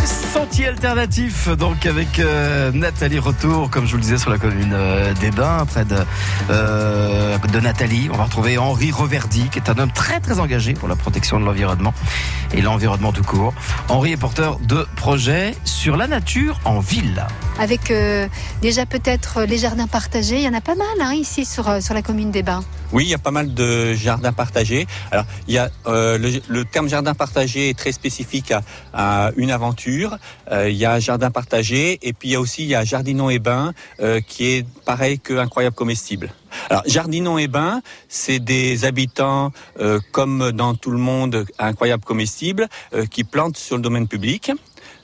this Sentier alternatif, donc avec euh, Nathalie Retour, comme je vous le disais, sur la commune euh, des Bains, près de, euh, de Nathalie. On va retrouver Henri Reverdy, qui est un homme très très engagé pour la protection de l'environnement et l'environnement tout court. Henri est porteur de projets sur la nature en ville. Avec euh, déjà peut-être les jardins partagés, il y en a pas mal hein, ici sur, sur la commune des Bains. Oui, il y a pas mal de jardins partagés. Alors, il y a euh, le, le terme jardin partagé est très spécifique à, à une aventure. Euh, il y a jardin partagé et puis il y a aussi il y a Jardinon et Bain euh, qui est pareil que incroyable comestible. Alors, Jardinon et Bain, c'est des habitants euh, comme dans tout le monde incroyable comestible euh, qui plantent sur le domaine public.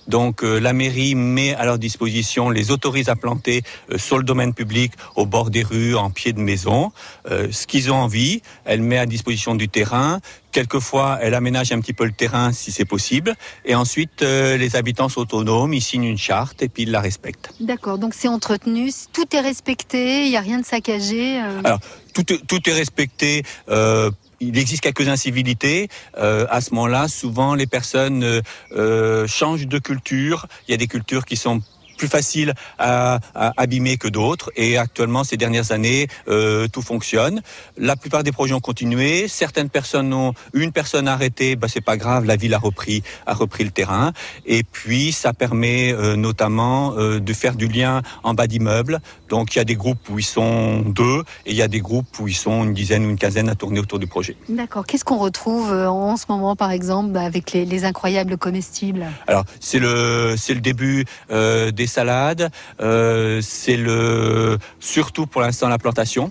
Donc la mairie met à leur disposition, les autorise à planter sur le domaine public, au bord des rues, en pied de maison, ce qu'ils ont envie. Elle met à disposition du terrain. Quelquefois, elle aménage un petit peu le terrain si c'est possible. Et ensuite, euh, les habitants sont autonomes, ils signent une charte et puis ils la respectent. D'accord, donc c'est entretenu, tout est respecté, il n'y a rien de saccagé. euh. Alors, tout, est- tout est respecté. euh, il existe quelques incivilités. Euh, à ce moment-là, souvent, les personnes euh, changent de culture. Il y a des cultures qui sont plus faciles à, à abîmer que d'autres. Et actuellement, ces dernières années, euh, tout fonctionne. La plupart des projets ont continué. Certaines personnes ont, une personne a arrêté, bah, c'est pas grave, la ville a repris, a repris le terrain. Et puis, ça permet euh, notamment euh, de faire du lien en bas d'immeubles. Donc, il y a des groupes où ils sont deux et il y a des groupes où ils sont une dizaine ou une quinzaine à tourner autour du projet. D'accord, qu'est-ce qu'on retrouve en ce moment par exemple bah, avec les, les incroyables comestibles? Alors, c'est le, c'est le début euh, des salades. Euh, c'est le, surtout pour l'instant la plantation.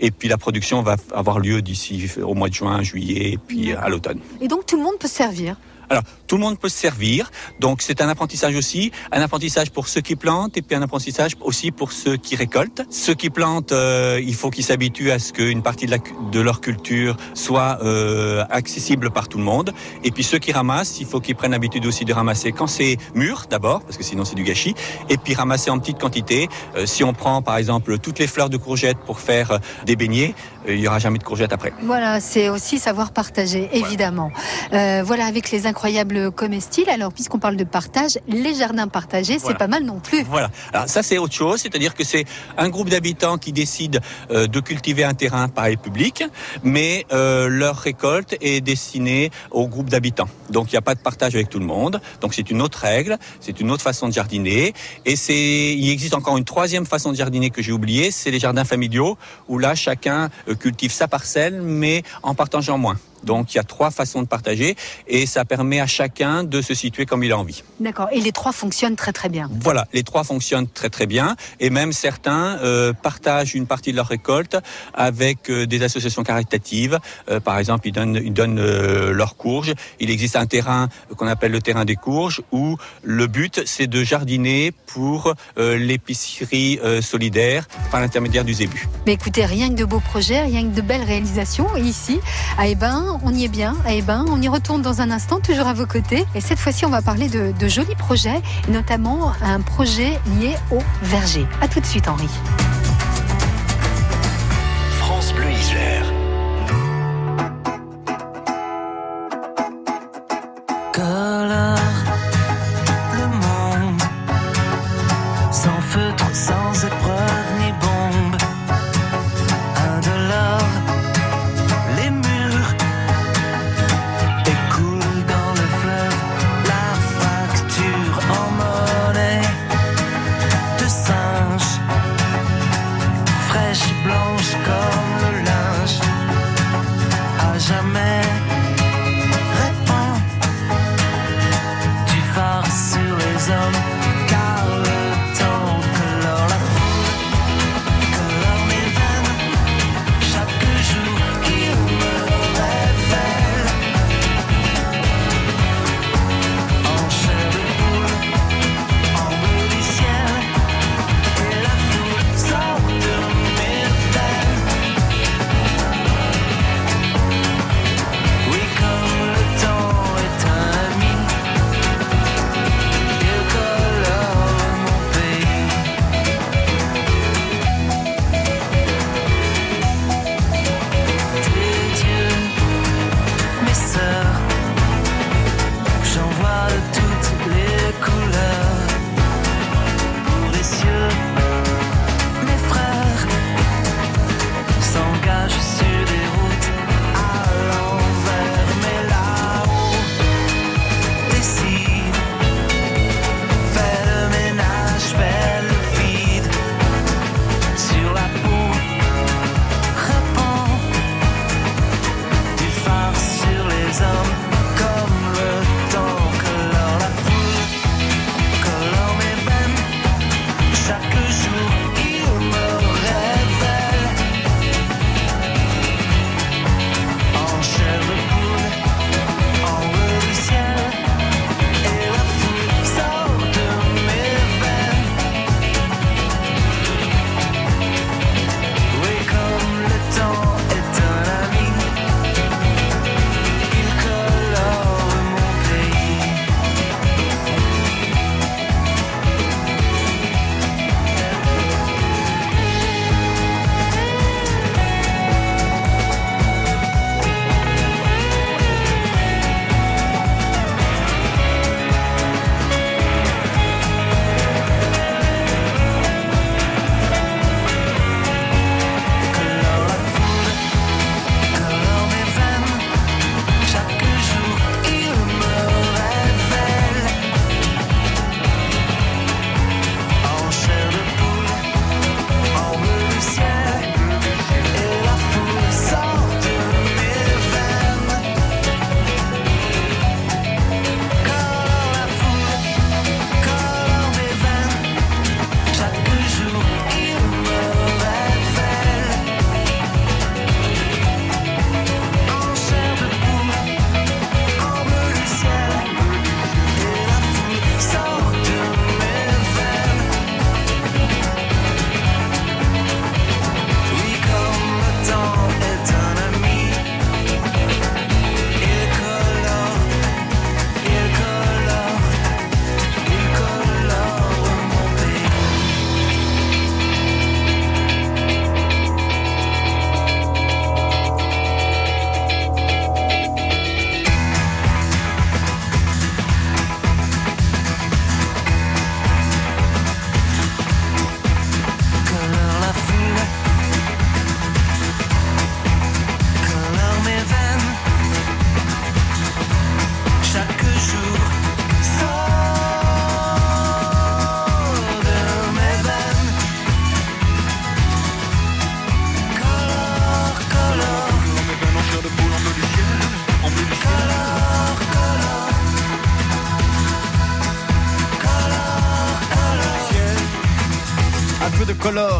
Et puis la production va avoir lieu d'ici au mois de juin, juillet, et puis à l'automne. Et donc tout le monde peut se servir? Alors, tout le monde peut se servir. Donc, c'est un apprentissage aussi. Un apprentissage pour ceux qui plantent et puis un apprentissage aussi pour ceux qui récoltent. Ceux qui plantent, euh, il faut qu'ils s'habituent à ce qu'une partie de, la cu- de leur culture soit euh, accessible par tout le monde. Et puis ceux qui ramassent, il faut qu'ils prennent l'habitude aussi de ramasser quand c'est mûr d'abord, parce que sinon c'est du gâchis. Et puis ramasser en petite quantité. Euh, si on prend par exemple toutes les fleurs de courgettes pour faire des beignets, il y aura jamais de courgettes après. Voilà, c'est aussi savoir partager, évidemment. Euh, voilà, avec les incroyables comestibles, alors puisqu'on parle de partage, les jardins partagés, c'est pas mal non plus. Voilà. Alors ça c'est autre chose, c'est-à-dire que c'est un groupe d'habitants qui décide euh, de cultiver un terrain pareil public, mais euh, leur récolte est destinée au groupe d'habitants. Donc il n'y a pas de partage avec tout le monde. Donc c'est une autre règle, c'est une autre façon de jardiner. Et c'est, il existe encore une troisième façon de jardiner que j'ai oubliée, c'est les jardins familiaux où là chacun euh, cultive sa parcelle, mais en partageant moins. Donc il y a trois façons de partager et ça permet à chacun de se situer comme il a envie. D'accord, et les trois fonctionnent très très bien. Voilà, les trois fonctionnent très très bien et même certains euh, partagent une partie de leur récolte avec euh, des associations caritatives. Euh, par exemple, ils donnent, ils donnent leurs courges. Il existe un terrain qu'on appelle le terrain des courges où le but c'est de jardiner pour l'épicerie solidaire par l'intermédiaire du zébu. Mais écoutez, rien que de beaux projets, rien que de belles réalisations. Ici, à Ebin, on y est bien. À Ebin, on y retourne dans un instant, toujours à vos côtés. Et cette fois-ci, on va parler de, de jolis projets, et notamment un projet lié au verger. À tout de suite, Henri.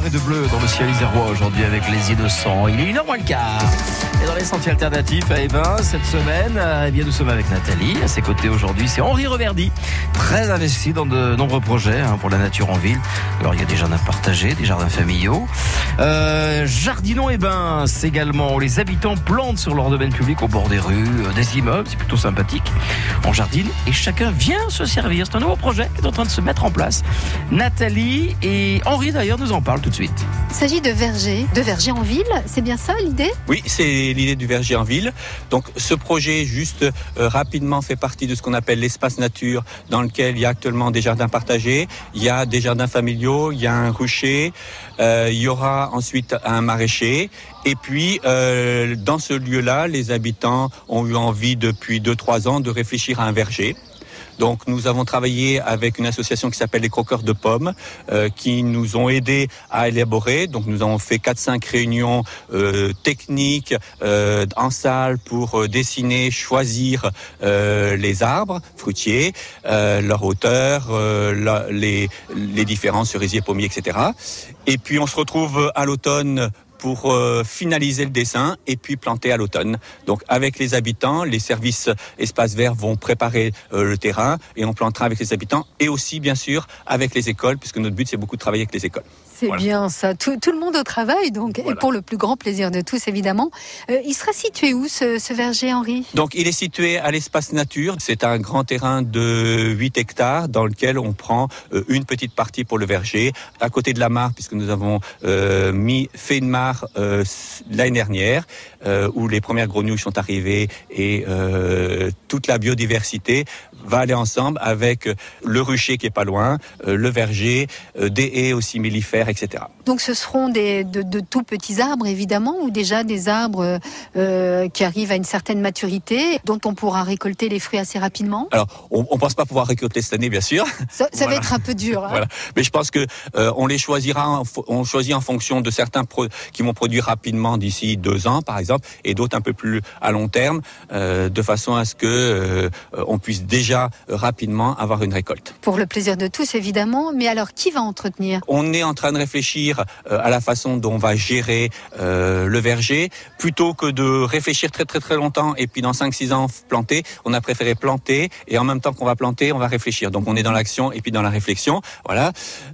Et de bleu dans le ciel isérois aujourd'hui avec les innocents. Il est 1h moins le quart. Et dans les sentiers alternatifs à Ebin, cette semaine, eh bien, nous sommes avec Nathalie. À ses côtés aujourd'hui, c'est Henri Reverdy, très investi dans de nombreux projets hein, pour la nature en ville. Alors, il y a des jardins partagés, des jardins familiaux. Euh, Jardinons Ebin, c'est également où les habitants plantent sur leur domaine public au bord des rues, euh, des immeubles. C'est plutôt sympathique. On jardine et chacun vient se servir. C'est un nouveau projet qui est en train de se mettre en place. Nathalie et Henri d'ailleurs nous en parlent tout de suite. Il s'agit de vergers, de vergers en ville, c'est bien ça l'idée? Oui, c'est l'idée du verger en ville. Donc ce projet, juste euh, rapidement, fait partie de ce qu'on appelle l'espace nature, dans lequel il y a actuellement des jardins partagés, il y a des jardins familiaux, il y a un rucher, euh, il y aura ensuite un maraîcher. Et puis, euh, dans ce lieu-là, les habitants ont eu envie depuis 2-3 ans de réfléchir à un verger. Donc nous avons travaillé avec une association qui s'appelle les Croqueurs de Pommes, euh, qui nous ont aidés à élaborer. Donc nous avons fait 4-5 réunions euh, techniques euh, en salle pour euh, dessiner, choisir euh, les arbres fruitiers, euh, leur hauteur, les, les différents cerisiers, pommiers, etc. Et puis on se retrouve à l'automne pour euh, finaliser le dessin et puis planter à l'automne. Donc avec les habitants, les services espaces verts vont préparer euh, le terrain et on plantera avec les habitants et aussi bien sûr avec les écoles puisque notre but c'est beaucoup de travailler avec les écoles. C'est Voilà. bien ça, tout, tout le monde au travail donc, et pour le plus grand plaisir de tous évidemment. Euh, il sera situé où ce, ce verger Henri? Donc il est situé à l'espace nature. C'est un grand terrain de 8 hectares dans lequel on prend euh, une petite partie pour le verger. À côté de la mare, puisque nous avons euh, mis, fait une mare l'année dernière, où les premières grenouilles sont arrivées et toute la biodiversité va aller ensemble avec le rucher qui est pas loin, euh, le verger, euh, des haies aussi mellifères, etc. Donc ce seront des, de, de tout petits arbres évidemment ou déjà des arbres euh, qui arrivent à une certaine maturité dont on pourra récolter les fruits assez rapidement. Alors, on, on pense pas pouvoir récolter cette année, bien sûr. Ça, ça va être un peu dur. hein. Voilà. Mais je pense que euh, on les choisira, on choisit en fonction de certains qui vont produire rapidement d'ici deux ans, par exemple, et d'autres un peu plus à long terme, euh, de façon à ce que euh, on puisse déjà euh, rapidement avoir une récolte. Pour le plaisir de tous évidemment. Mais alors qui va entretenir? On est en train de réfléchir euh, à la façon dont on va gérer euh, le verger, plutôt que de réfléchir très très très longtemps et puis dans 5-6 ans planter. On a préféré planter et en même temps qu'on va planter, on va réfléchir. Donc on est dans l'action et puis dans la réflexion. Voilà.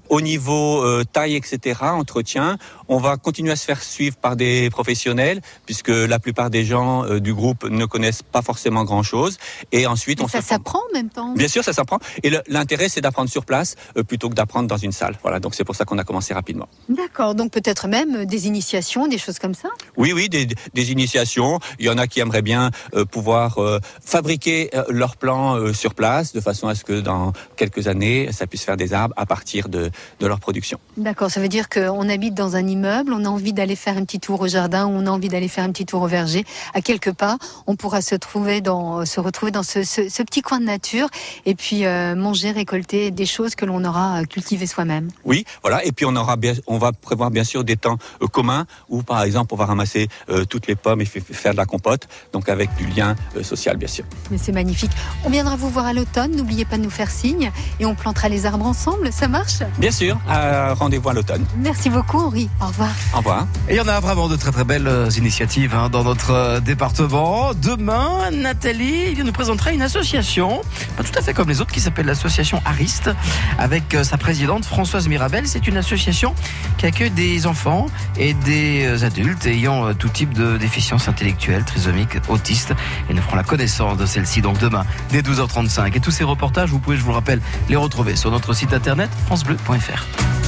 Au niveau taille, etc., entretien, on va continuer à se faire suivre par des professionnels puisque la plupart des gens du groupe ne connaissent pas forcément grand chose. Et ensuite, Mais on Ça s'apprend en même temps. Bien sûr, ça s'apprend. Et l'intérêt, c'est d'apprendre sur place euh, plutôt que d'apprendre dans une salle. Voilà. Donc c'est pour ça qu'on a commencé rapidement. D'accord. Donc peut-être même des initiations, des choses comme ça? Oui, oui, des, des initiations. Il y en a qui aimeraient bien euh, pouvoir euh, fabriquer euh, leurs plans euh, sur place, de façon à ce que dans quelques années, ça puisse faire des arbres à partir de, de leur production. D'accord, ça veut dire qu'on habite dans un immeuble, on a envie d'aller faire un petit tour au jardin, on a envie d'aller faire un petit tour au verger. À quelque part, on pourra se trouver dans, se retrouver dans ce, ce- ce petit coin de nature et puis euh, manger, récolter des choses que l'on aura euh, cultivées soi-même. Oui, voilà. Et puis on aura bien, on va prévoir bien sûr des temps euh, communs où, par exemple, on va ramasser euh, toutes les pommes et faire de la compote, donc avec du lien euh, social, bien sûr. Mais c'est magnifique. On viendra vous voir à l'automne, n'oubliez pas de nous faire signe et on plantera les arbres ensemble, ça marche? Bien sûr. euh, Rendez-vous à l'automne. Merci beaucoup Henri, au revoir. Au revoir. Et il y en a vraiment de très très belles initiatives hein, dans notre département. Demain, Nathalie bien, nous présentera une association, pas tout à fait comme les autres, qui s'appelle l'association Ariste, avec euh, sa présidente Françoise Mirabel. C'est une association qui accueille des enfants et des euh, adultes ayant euh, tout type de déficience intellectuelle, trisomique, autiste, et nous ferons la connaissance de celle-ci donc demain dès 12h35. Et tous ces reportages, vous pouvez, je vous le rappelle, les retrouver sur notre site internet francebleu.fr.